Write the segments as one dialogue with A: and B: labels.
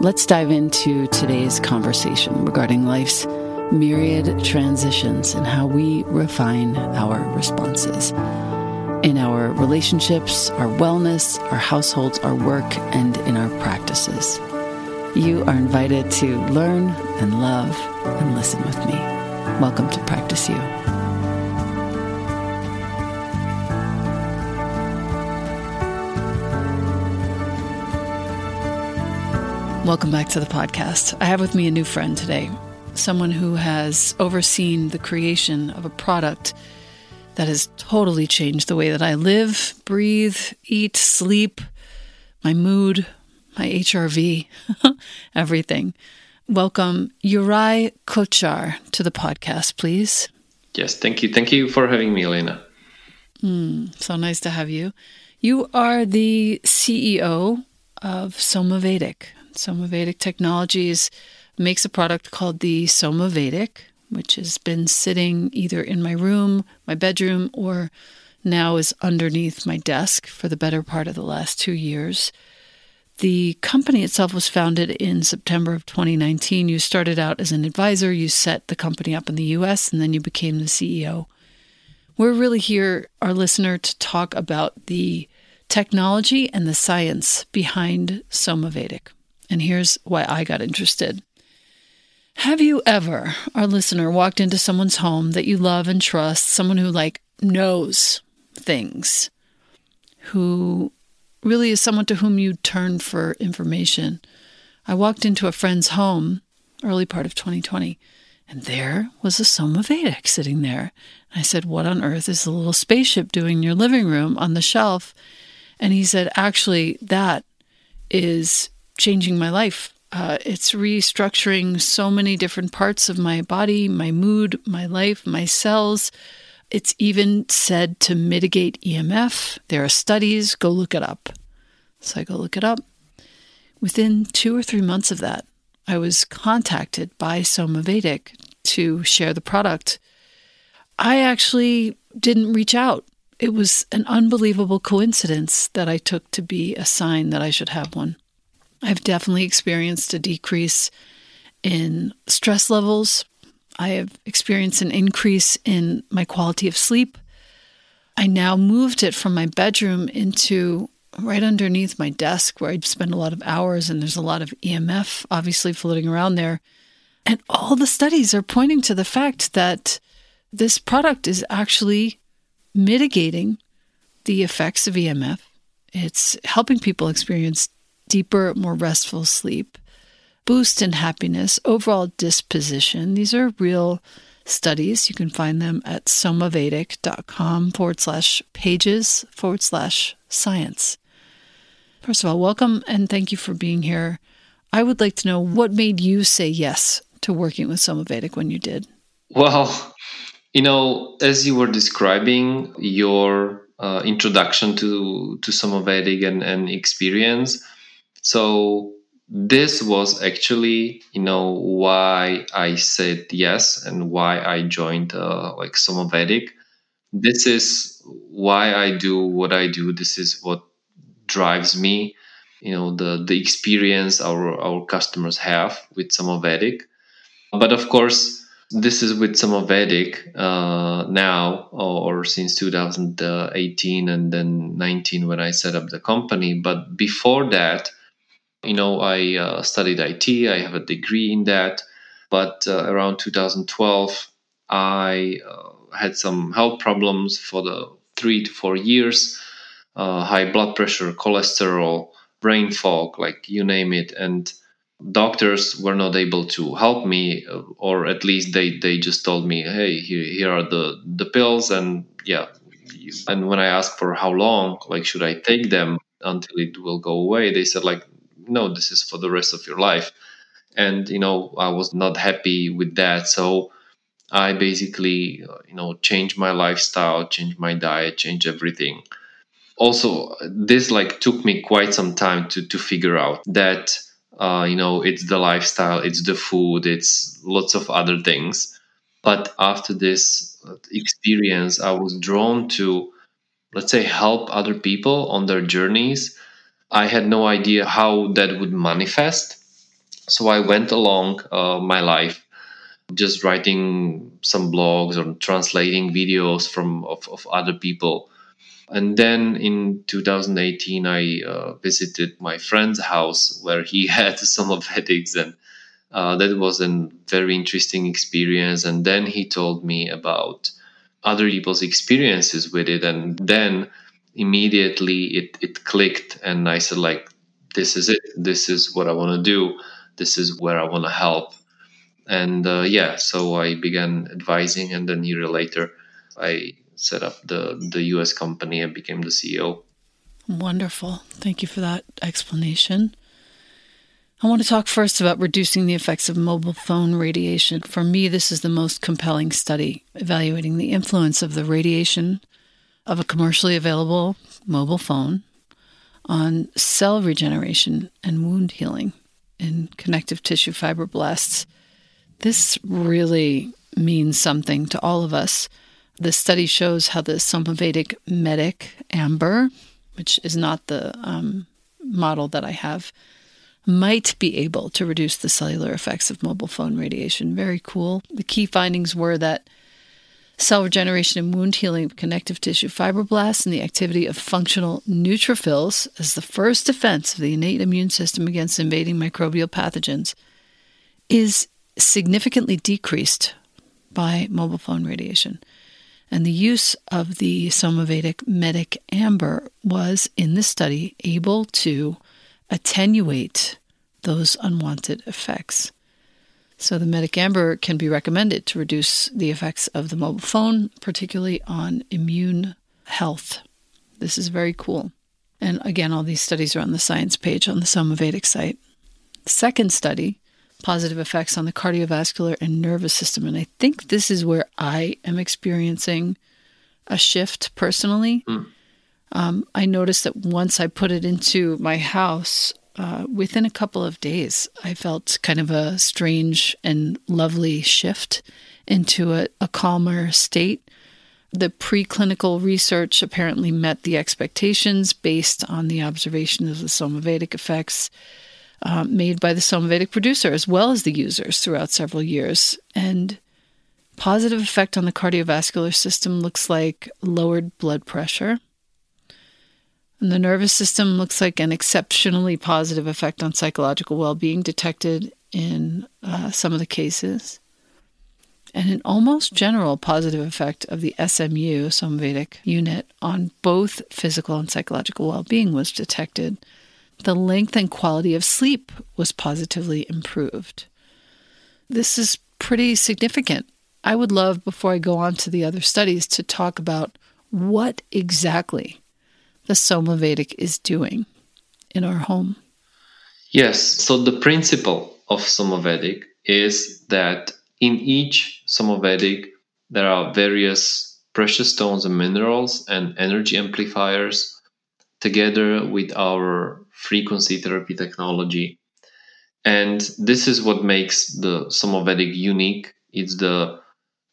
A: Let's dive into today's conversation regarding life's myriad transitions and how we refine our responses in our relationships, our wellness, our households, our work, and in our practices. You are invited to learn and love and listen with me. Welcome to Practice You. Welcome back to the podcast. I have with me a new friend today, someone who has overseen the creation of a product that has totally changed the way that I live, breathe, eat, sleep, my mood, my HRV, everything. Welcome Juraj Kocar, to the podcast, please.
B: Yes, thank you. Thank you for having me, Elena.
A: Mm, so nice to have you. You are the CEO of Somavedic. Somavedic Technologies makes a product called the Somavedic, which has been sitting either in my room, my bedroom, or now is underneath my desk for the better part of the last two years. The company itself was founded in September of 2019. You started out as an advisor, you set the company up in the US, and then you became the CEO. We're really here, our listener, to talk about the technology and the science behind Somavedic. And here's why I got interested. Have you ever, our listener, walked into someone's home that you love and trust, someone who like knows things, who really is someone to whom you turn for information? I walked into a friend's home early part of 2020, and there was a Somavedic sitting there. And I said, What on earth is the little spaceship doing in your living room on the shelf? And he said, Actually, that is changing my life. Uh, it's restructuring so many different parts of my body, my mood, my life, my cells. It's even said to mitigate EMF. There are studies, go look it up. So I go look it up. Within two or three months of that, I was contacted by Somavedic to share the product. I actually didn't reach out. It was an unbelievable coincidence that I took to be a sign that I should have one. I've definitely experienced a decrease in stress levels. I have experienced an increase in my quality of sleep. I now moved it from my bedroom into right underneath my desk where I'd spend a lot of hours, and there's a lot of EMF obviously floating around there. And all the studies are pointing to the fact that this product is actually mitigating the effects of EMF. It's helping people experience deeper, more restful sleep, boost in happiness, overall disposition. These are real studies. You can find them at somavedic.com forward slash pages forward slash science. First of all, welcome and thank you for being here. I would like to know what made you say yes to working with Somavedic when you did.
B: Well, you know, as you were describing your uh, introduction to to Somavedic and, and experience, so this was actually, you know, why I said yes and why I joined uh, like Somavedic. This is why I do what I do. This is what drives me. You know, the the experience our our customers have with Somavedic. But of course, this is with Somavedic uh, now or since 2018 and then 19 when I set up the company. But before that, you know, I uh, studied IT, I have a degree in that. But uh, around 2012, I uh, had some health problems for the three to four years uh, high blood pressure, cholesterol, brain fog, like you name it. And doctors were not able to help me, uh, or at least they, they just told me, hey, here, here are the, the pills. And yeah. And when I asked for how long, like, should I take them until it will go away, they said, like, no, this is for the rest of your life. And, you know, I was not happy with that. So I basically, uh, you know, changed my lifestyle, changed my diet, changed everything. Also, this like took me quite some time to, to figure out that, uh, you know, it's the lifestyle, it's the food, it's lots of other things. But after this uh, experience, I was drawn to, let's say, help other people on their journeys I had no idea how that would manifest. So I went along uh, my life just writing some blogs or translating videos from of, of other people. And then in 2018, I uh, visited my friend's house where he had Somavedic, and uh, that was a very interesting experience. And then he told me about other people's experiences with it, and then immediately it, it clicked and i said like this is it. This is what i want to do. This is where i want to help. And uh, yeah so i began advising and then a year later i set up the the us company and became the ceo
A: wonderful. Thank you for that explanation. I want to talk first about reducing the effects of mobile phone radiation. For me, this is the most compelling study evaluating the influence of the radiation of a commercially available mobile phone on cell regeneration and wound healing in connective tissue fibroblasts. This really means something to all of us. The study shows how the Somavedic Medic Amber, which is not the um, model that I have, might be able to reduce the cellular effects of mobile phone radiation. Very cool. The key findings were that cell regeneration and wound healing of connective tissue fibroblasts and the activity of functional neutrophils as the first defense of the innate immune system against invading microbial pathogens is significantly decreased by mobile phone radiation. And the use of the Somavedic Medic Amber was, in this study, able to attenuate those unwanted effects. So, the Medic Amber can be recommended to reduce the effects of the mobile phone, particularly on immune health. This is very cool. And again, all these studies are on the science page on the Somavedic site. Second study, positive effects on the cardiovascular and nervous system. And I think this is where I am experiencing a shift personally. Mm. Um, I noticed that once I put it into my house, uh, within a couple of days, I felt kind of a strange and lovely shift into a, a calmer state. The preclinical research apparently met the expectations based on the observation of the Somavedic effects uh, made by the Somavedic producer as well as the users throughout several years. And positive effect on the cardiovascular system looks like lowered blood pressure, and the nervous system looks like an exceptionally positive effect on psychological well being detected in uh, some of the cases. And an almost general positive effect of the SMU, Somavedic unit, on both physical and psychological well being was detected. The length and quality of sleep was positively improved. This is pretty significant. I would love, before I go on to the other studies, to talk about what exactly the Somavedic is doing in our home?
B: Yes. So the principle of Somavedic is that in each Somavedic there are various precious stones and minerals and energy amplifiers together with our frequency therapy technology. And this is what makes the Somavedic unique. It's the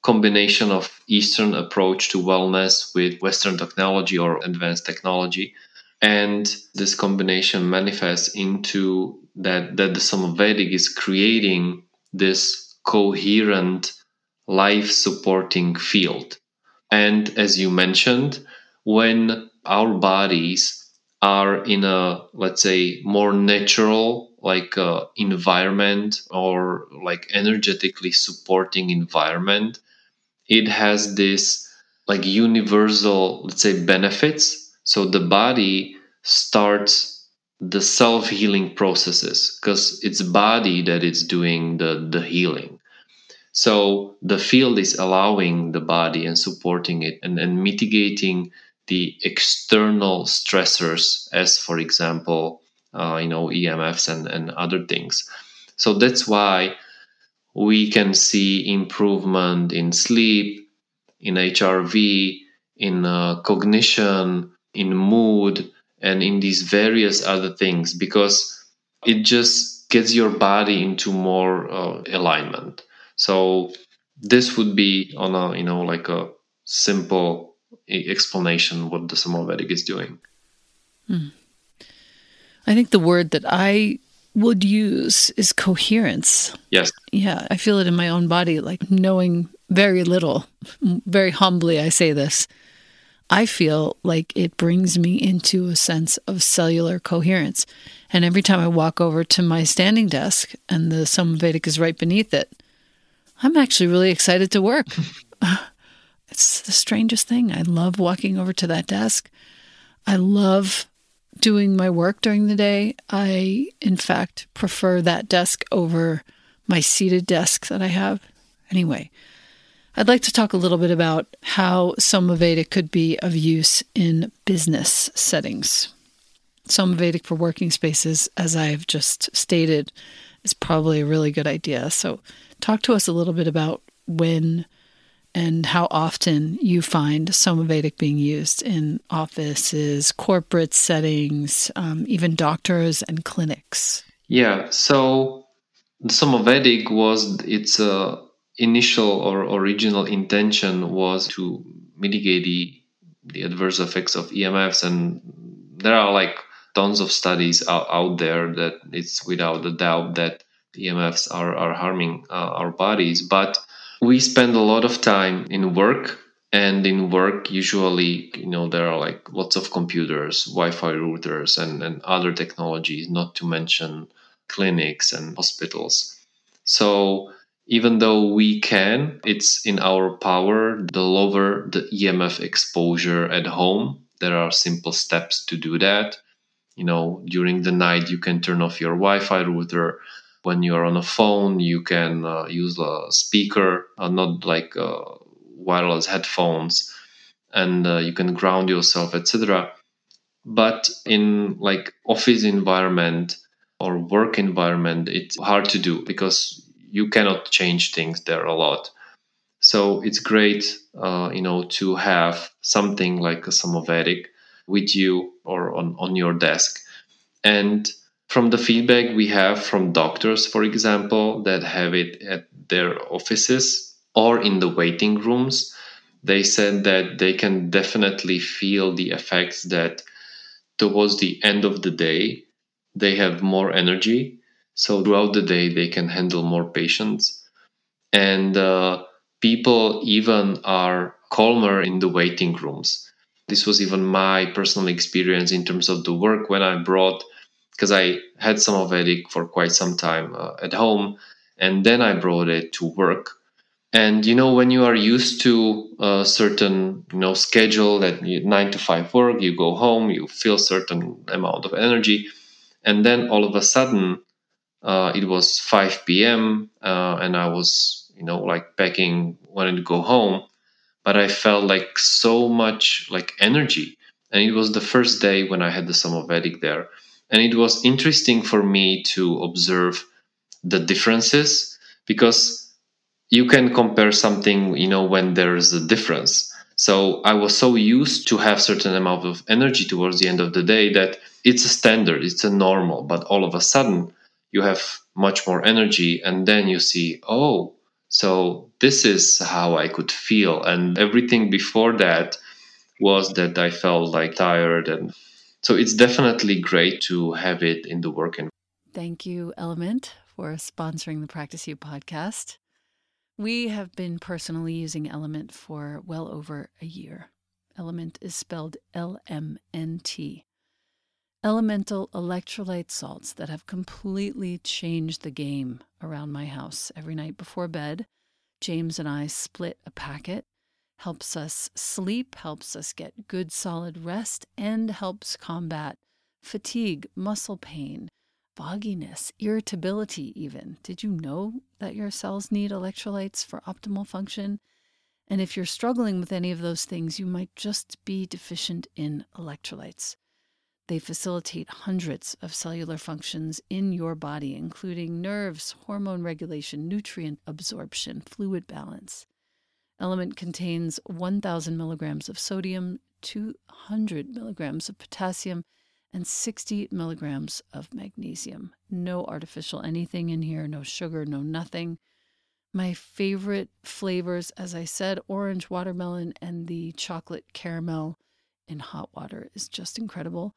B: combination of Eastern approach to wellness with Western technology or advanced technology. And this combination manifests into that, that the Somavedic is creating this coherent life supporting field. And as you mentioned, when our bodies are in a, let's say, more natural like uh, environment or like energetically supporting environment it has this like universal let's say benefits. So the body starts the self-healing processes because it's body that is doing the the healing. So the field is allowing the body and supporting it and, and mitigating the external stressors as for example uh, you know emfs and, and other things. So that's why we can see improvement in sleep, in HRV, in uh, cognition, in mood, and in these various other things because it just gets your body into more uh, alignment. So this would be on a you know like a simple explanation what the Somavedic is doing.
A: Hmm. I think the word that I would use is coherence.
B: Yes.
A: Yeah, I feel it in my own body, like knowing very little. Very humbly, I say this. I feel like it brings me into a sense of cellular coherence. And every time I walk over to my standing desk and the Somavedic is right beneath it, I'm actually really excited to work. it's the strangest thing. I love walking over to that desk. I love doing my work during the day, I, in fact, prefer that desk over my seated desk that I have. Anyway, I'd like to talk a little bit about how Somaveda could be of use in business settings. Somavedic for working spaces, as I've just stated, is probably a really good idea. So, talk to us a little bit about when and how often you find Somavedic being used in offices, corporate settings, um, even doctors and clinics.
B: Yeah, so the Somavedic was its uh, initial or original intention was to mitigate the the adverse effects of EMFs, and there are like tons of studies out, out there that it's without a doubt that EMFs are are harming uh, our bodies, but we spend a lot of time in work and in work usually you know there are like lots of computers wi-fi routers and, and other technologies not to mention clinics and hospitals. So even though we can it's in our power the lower the emf exposure at home there are simple steps to do that. You know during the night you can turn off your wi-fi router when you're on a phone, you can uh, use a speaker, uh, not like uh, wireless headphones, and uh, you can ground yourself, etc. But in like office environment or work environment, it's hard to do because you cannot change things there a lot. So it's great, uh, you know, to have something like a Somavedic with you or on, on your desk. And from the feedback we have from doctors, for example, that have it at their offices or in the waiting rooms, they said that they can definitely feel the effects that towards the end of the day, they have more energy. So throughout the day, they can handle more patients. And uh, people even are calmer in the waiting rooms. This was even my personal experience in terms of the work when I brought because I had Somavedic for quite some time uh, at home, and then I brought it to work. And you know, when you are used to a certain you know schedule that you, nine to five work, you go home, you feel certain amount of energy, and then all of a sudden, uh, it was five p.m. Uh, and I was you know like packing, wanting to go home, but I felt like so much like energy, and it was the first day when I had the Somavedic there and it was interesting for me to observe the differences because you can compare something you know when there's a difference. So i was so used to have certain amount of energy towards the end of the day that it's a standard it's a normal. But all of a sudden you have much more energy and then you see oh so this is how i could feel. And everything before that was that i felt like tired and so it's definitely great to have it in the work.
A: Thank you, Element, for sponsoring the Practice You podcast. We have been personally using Element for well over a year. Element is spelled L M N T. Elemental electrolyte salts that have completely changed the game around my house. Every night before bed, James and I split a packet helps us sleep, helps us get good solid rest, and helps combat fatigue, muscle pain, fogginess, irritability, even. Did you know that your cells need electrolytes for optimal function? And if you're struggling with any of those things, you might just be deficient in electrolytes. They facilitate hundreds of cellular functions in your body, including nerves, hormone regulation, nutrient absorption, fluid balance. Element contains 1,000 milligrams of sodium, 200 milligrams of potassium, and 60 milligrams of magnesium. No artificial anything in here, no sugar, no nothing. My favorite flavors, as I said, orange watermelon and the chocolate caramel in hot water is just incredible.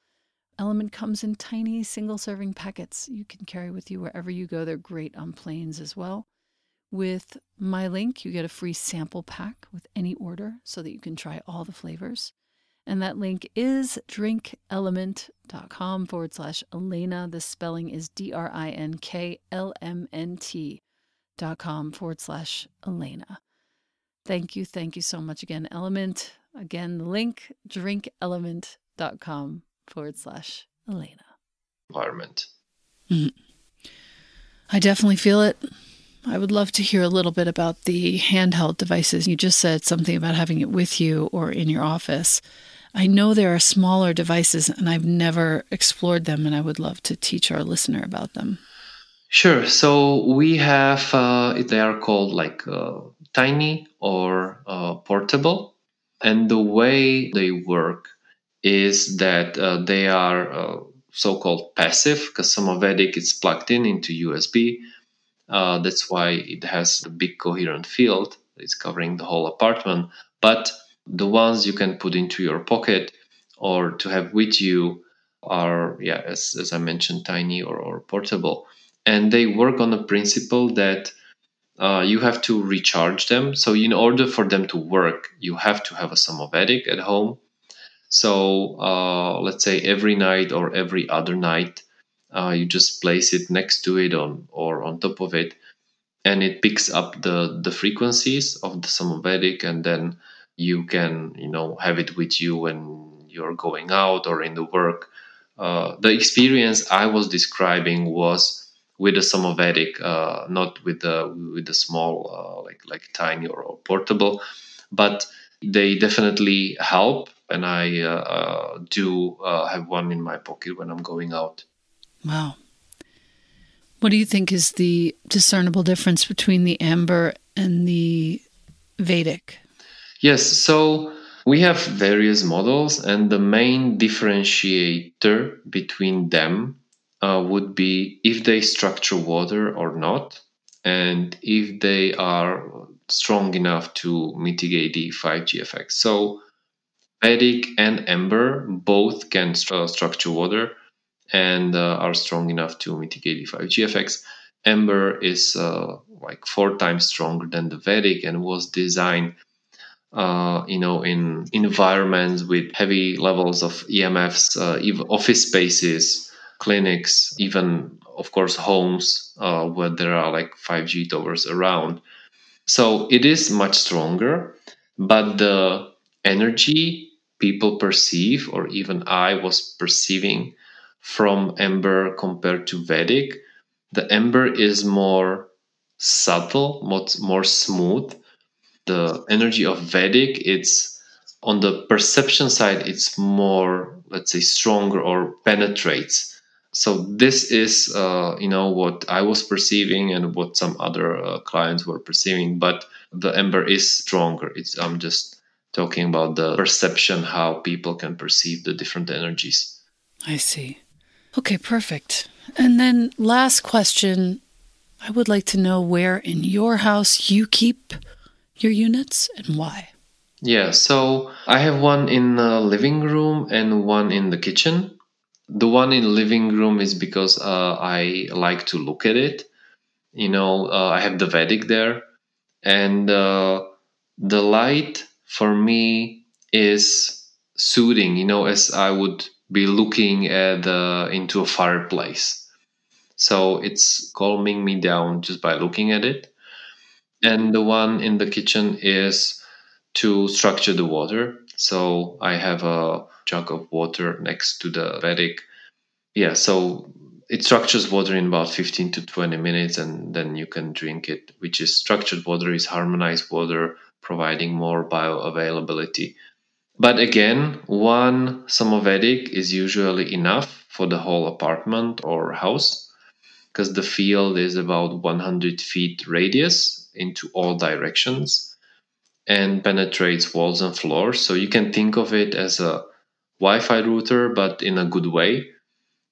A: Element comes in tiny single serving packets you can carry with you wherever you go. They're great on planes as well. With my link, you get a free sample pack with any order so that you can try all the flavors. And that link is drinkelement.com forward slash Elena. The spelling is D R I N K L M N T dot com forward slash Elena. Thank you. Thank you so much again, Element. Again, the link drinkelement.com forward slash Elena.
B: Environment.
A: Mm-hmm. I definitely feel it. I would love to hear a little bit about the handheld devices. You just said something about having it with you or in your office. I know there are smaller devices and I've never explored them, and I would love to teach our listener about them.
B: Sure. So we have, uh, they are called like uh, tiny or uh, portable. And the way they work is that uh, they are uh, so called passive because Somavedic it is plugged in into USB. Uh, that's why it has a big coherent field. It's covering the whole apartment. But the ones you can put into your pocket or to have with you are, yeah, as, as I mentioned, tiny or, or portable. And they work on the principle that uh, you have to recharge them. So, in order for them to work, you have to have a Somavedic at home. So, uh, let's say every night or every other night, uh, you just place it next to it on or on top of it, and it picks up the the frequencies of the Somavedic, and then you can you know have it with you when you're going out or in the work. Uh, the experience I was describing was with a Somavedic, uh, not with the with the small uh, like like tiny or, or, portable, but they definitely help, and I uh, uh do uh, have one in my pocket when I'm going out.
A: Wow. What do you think is the discernible difference between the amber and the Vedic?
B: Yes, so we have various models, and the main differentiator between them uh, would be if they structure water or not, and if they are strong enough to mitigate the 5G effects. So, Vedic and Amber both can st- structure water and uh, are strong enough to mitigate the 5G effects. Amber is uh, like four times stronger than the Vedic and was designed uh, you know, in environments with heavy levels of EMFs, uh, office spaces, clinics, even of course homes uh, where there are like 5G towers around. So it is much stronger, but the energy people perceive, or even I was perceiving from Amber compared to Vedic, the Amber is more subtle, more, more smooth. The energy of Vedic, it's on the perception side, it's more, let's say, stronger or penetrates. So this is uh, you know what i was perceiving and what some other uh, clients were perceiving but the amber is stronger. It's i'm just talking about the perception how people can perceive the different energies.
A: I see okay perfect and then last question i would like to know where in your house you keep your units and why
B: yeah so i have one in the living room and one in the kitchen the one in the living room is because uh, I like to look at it. You know, uh, I have the Vedic there, and uh, the light for me is soothing. You know, as I would be looking at uh, into a fireplace. So it's calming me down just by looking at it. And the one in the kitchen is to structure the water. So I have a jug of water next to the Vedic. Yeah, so it structures water in about 15 to 20 minutes and then you can drink it, which is structured water, is harmonized water, providing more bioavailability. But again, one Somavedic is usually enough for the whole apartment or house because the field is about 100 feet radius into all directions and penetrates walls and floors. So you can think of it as a Wi-Fi router, but in a good way.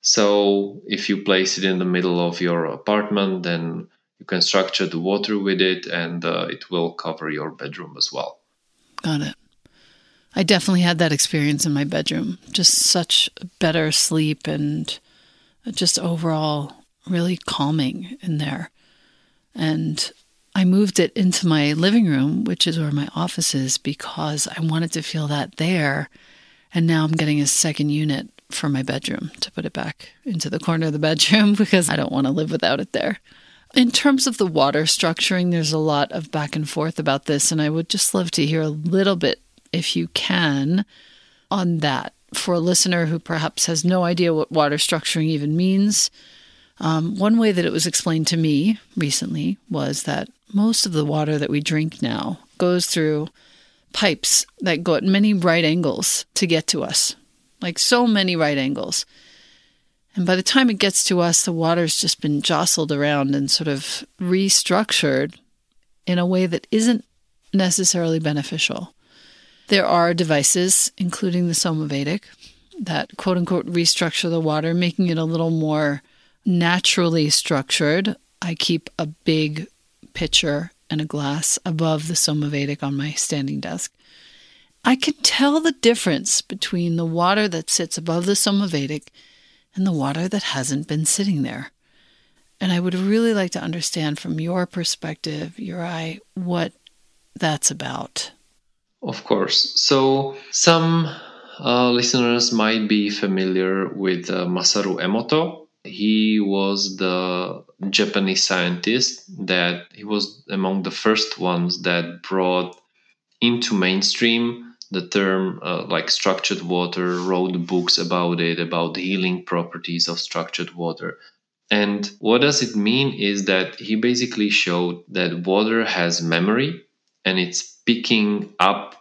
B: So if you place it in the middle of your apartment, then you can structure the water with it, and uh, it will cover your bedroom as well.
A: Got it. I definitely had that experience in my bedroom. Just such better sleep and just overall really calming in there. And I moved it into my living room, which is where my office is, because I wanted to feel that there and now I'm getting a second unit for my bedroom to put it back into the corner of the bedroom because I don't want to live without it there. In terms of the water structuring, there's a lot of back and forth about this, and I would just love to hear a little bit, if you can, on that for a listener who perhaps has no idea what water structuring even means. Um, one way that it was explained to me recently was that most of the water that we drink now goes through pipes that go at many right angles to get to us, like so many right angles. And by the time it gets to us, the water's just been jostled around and sort of restructured in a way that isn't necessarily beneficial. There are devices, including the Somavedic, that quote unquote restructure the water, making it a little more naturally structured. I keep a big pitcher and a glass above the Somavedic on my standing desk. I can tell the difference between the water that sits above the Somavedic and the water that hasn't been sitting there. And I would really like to understand from your perspective, your eye, what that's about.
B: Of course. So, some uh, listeners might be familiar with uh, Masaru Emoto. He was the Japanese scientist that he was among the first ones that brought into mainstream the term uh, like structured water, wrote books about it, about the healing properties of structured water. And what does it mean is that he basically showed that water has memory and it's picking up,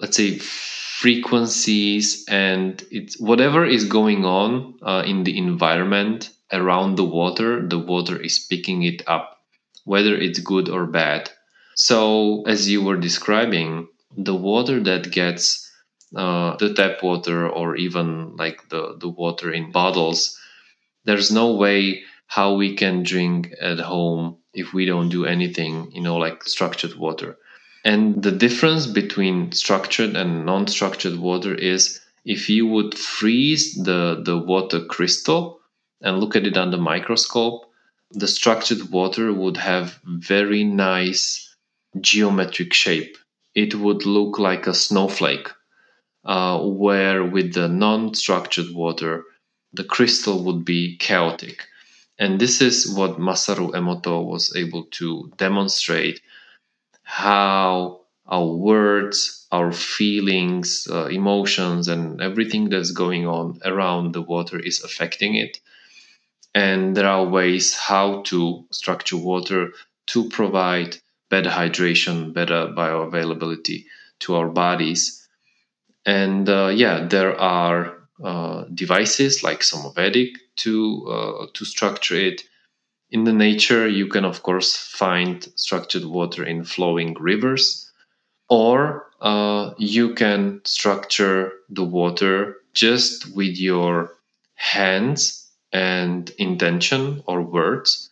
B: let's say, frequencies and it's whatever is going on uh, in the environment around the water, the water is picking it up, whether it's good or bad. So, as you were describing, the water that gets uh, the tap water or even like the, the water in bottles, there's no way how we can drink at home if we don't do anything, you know, like structured water. And the difference between structured and non structured water is if you would freeze the, the water crystal and look at it under microscope, the structured water would have very nice geometric shape it would look like a snowflake, uh, where with the non structured water, the crystal would be chaotic. And this is what Masaru Emoto was able to demonstrate how our words, our feelings, uh, emotions, and everything that's going on around the water is affecting it. And there are ways how to structure water to provide better hydration, better bioavailability to our bodies. And uh, yeah, there are uh, devices like Somavedic to uh, to structure it. In the nature, you can of course find structured water in flowing rivers, or uh, you can structure the water just with your hands and intention or words.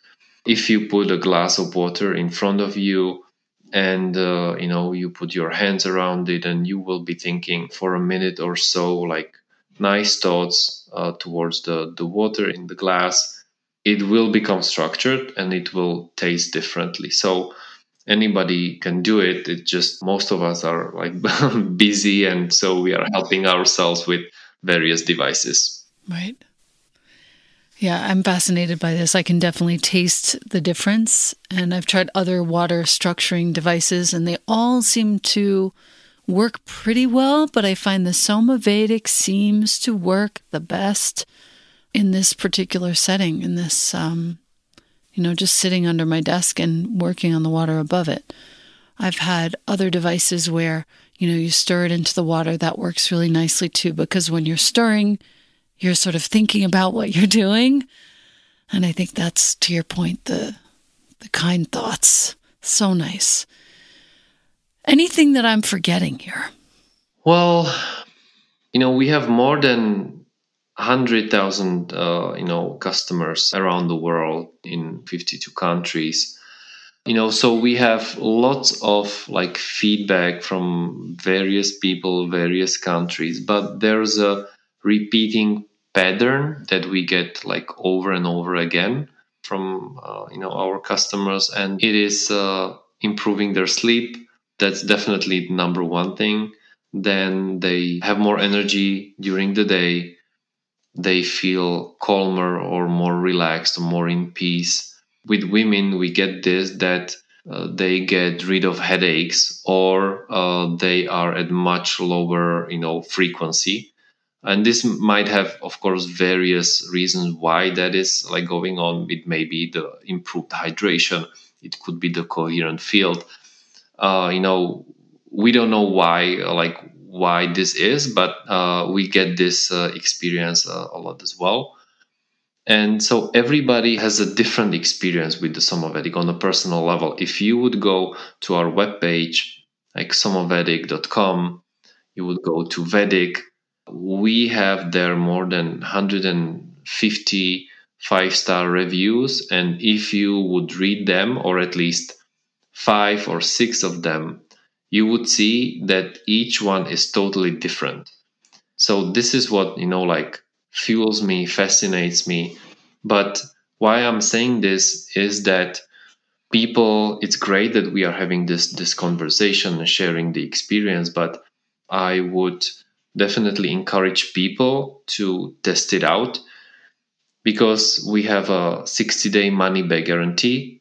B: If you put a glass of water in front of you and uh, you know you put your hands around it and you will be thinking for a minute or so like nice thoughts uh, towards the, the water in the glass it will become structured and it will taste differently so anybody can do it it just most of us are like busy and so we are helping ourselves with various devices
A: right yeah, I'm fascinated by this. I can definitely taste the difference. And I've tried other water structuring devices, and they all seem to work pretty well. But I find the Somavedic seems to work the best in this particular setting, in this, um, you know, just sitting under my desk and working on the water above it. I've had other devices where, you know, you stir it into the water. That works really nicely too, because when you're stirring, you're sort of thinking about what you're doing. And I think that's to your point, the the kind thoughts. So nice. Anything that I'm forgetting here?
B: Well, you know, we have more than 100,000, uh, you know, customers around the world in 52 countries. You know, so we have lots of like feedback from various people, various countries, but there's a repeating pattern that we get like over and over again from uh, you know our customers and it is uh, improving their sleep. That's definitely number one thing. Then they have more energy during the day they feel calmer or more relaxed or more in peace. With women we get this that uh, they get rid of headaches or uh, they are at much lower you know frequency. And this might have of course various reasons why that is like going on. It may be the improved hydration. It could be the coherent field. Uh, you know we don't know why, like why this is, but uh, we get this uh, experience uh, a lot as well. And so everybody has a different experience with the Somavedic on a personal level. If you would go to our webpage, like somavedic.com, you would go to Vedic. We have there more than 150 five star reviews. And if you would read them, or at least five or six of them, you would see that each one is totally different. So this is what, you know, like fuels me, fascinates me. But why I'm saying this is that people, it's great that we are having this this conversation and sharing the experience, but I would definitely encourage people to test it out because we have a 60 day money back guarantee.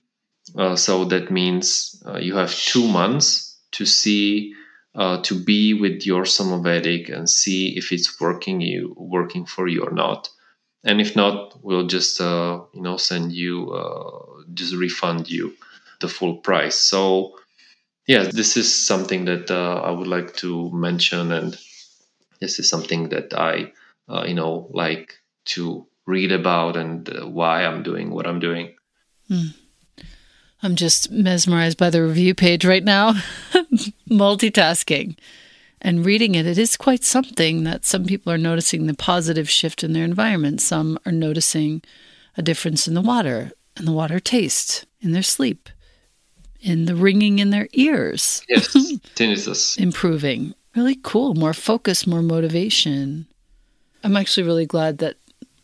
B: Uh, so that means uh, you have two months to see uh, to be with your Somavedic and see if it's working you working for you or not. And if not, we'll just uh, you know send you uh, just refund you the full price. So yeah, this is something that uh, I would like to mention, and this is something that I you know like to read about and why I'm doing what I'm doing.
A: Hmm. I'm just mesmerized by the review page right now. Multitasking and reading it, it is quite something that some people are noticing the positive shift in their environment. Some are noticing a difference in the water and the water taste, in their sleep, in the ringing in their ears.
B: Yes, tinnitus.
A: Improving. Really cool. More focus, more motivation. I'm actually really glad that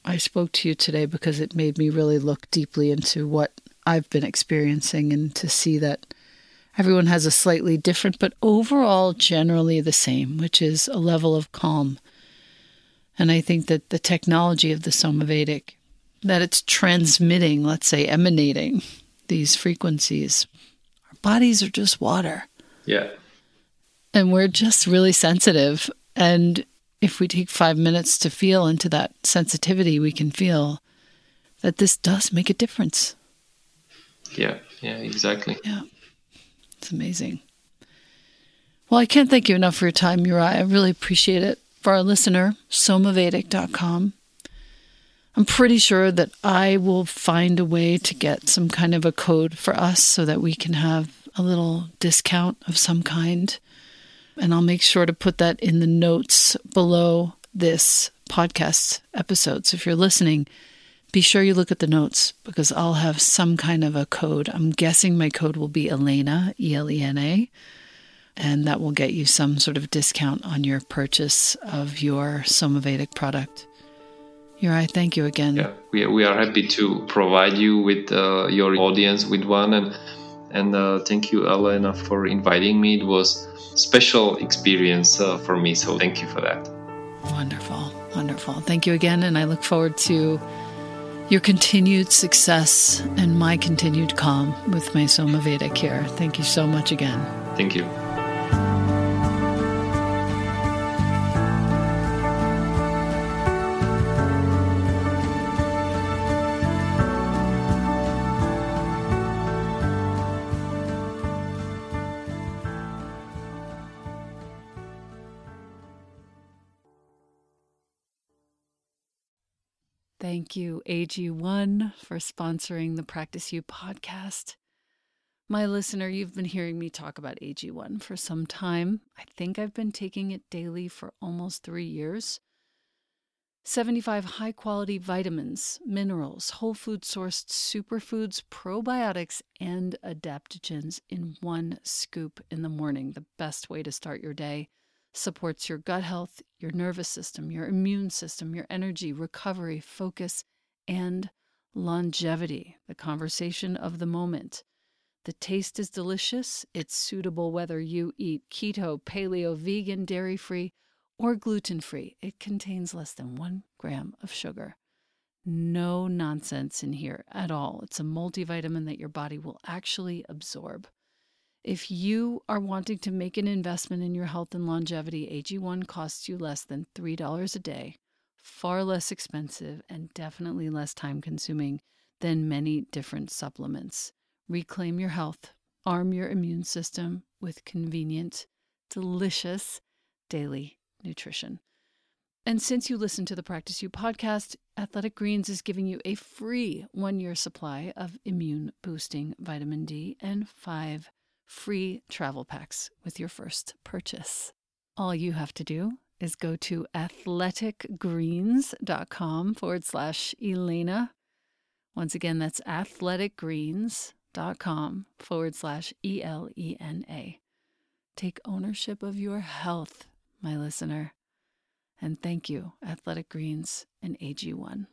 A: I spoke to you today because it made me really look deeply into what I've been experiencing and to see that everyone has a slightly different, but overall generally the same, which is a level of calm. And I think that the technology of the Somavedic, that it's transmitting, let's say, emanating these frequencies, our bodies are just water.
B: Yeah.
A: And we're just really sensitive. And if we take five minutes to feel into that sensitivity, we can feel that this does make a difference.
B: Yeah, yeah, exactly.
A: Yeah, it's amazing. Well, I can't thank you enough for your time, Juraj. I really appreciate it. For our listener, somavedic.com. I'm pretty sure that I will find a way to get some kind of a code for us so that we can have a little discount of some kind. And I'll make sure to put that in the notes below this podcast episode. So if you're listening, be sure you look at the notes because I'll have some kind of a code. I'm guessing my code will be Elena, E L E N A, and that will get you some sort of discount on your purchase of your Somavedic product. Uri, thank you again.
B: Yeah, we, we are happy to provide you with uh, your audience with one and and uh, thank you Elena for inviting me. It was special experience uh, for me. So thank you for that.
A: Wonderful. Wonderful. Thank you again. And I look forward to your continued success and my continued calm with my Somavedic here. Thank you so much again. Thank you. AG1, for sponsoring the Practice You podcast. My listener, you've been hearing me talk about AG1 for some time. I think I've been taking it daily for almost three years. 75 high quality vitamins, minerals, whole food sourced superfoods, probiotics, and adaptogens in one scoop in the morning. The best way to start your day supports your gut health, your nervous system, your immune system, your energy, recovery, focus, and longevity, the conversation of the moment. The taste is delicious. It's suitable whether you eat keto, paleo, vegan, dairy free, or gluten free. It contains less than one gram of sugar. No nonsense in here at all. It's a multivitamin that your body will actually absorb. If you are wanting to make an investment in your health and longevity, AG1 costs you less than $3 a day, far less expensive, and definitely less time consuming than many different supplements. Reclaim your health, arm your immune system with convenient, delicious daily nutrition. And since you listen to the Practice You podcast, Athletic Greens is giving you a free one year supply of immune boosting vitamin D and five free travel packs with your first purchase. All you have to do is go to athleticgreens.com forward slash Elena. Once again, that's athleticgreens.com forward slash E L E N A. Take ownership of your health, my listener. And thank you, Athletic Greens and AG1.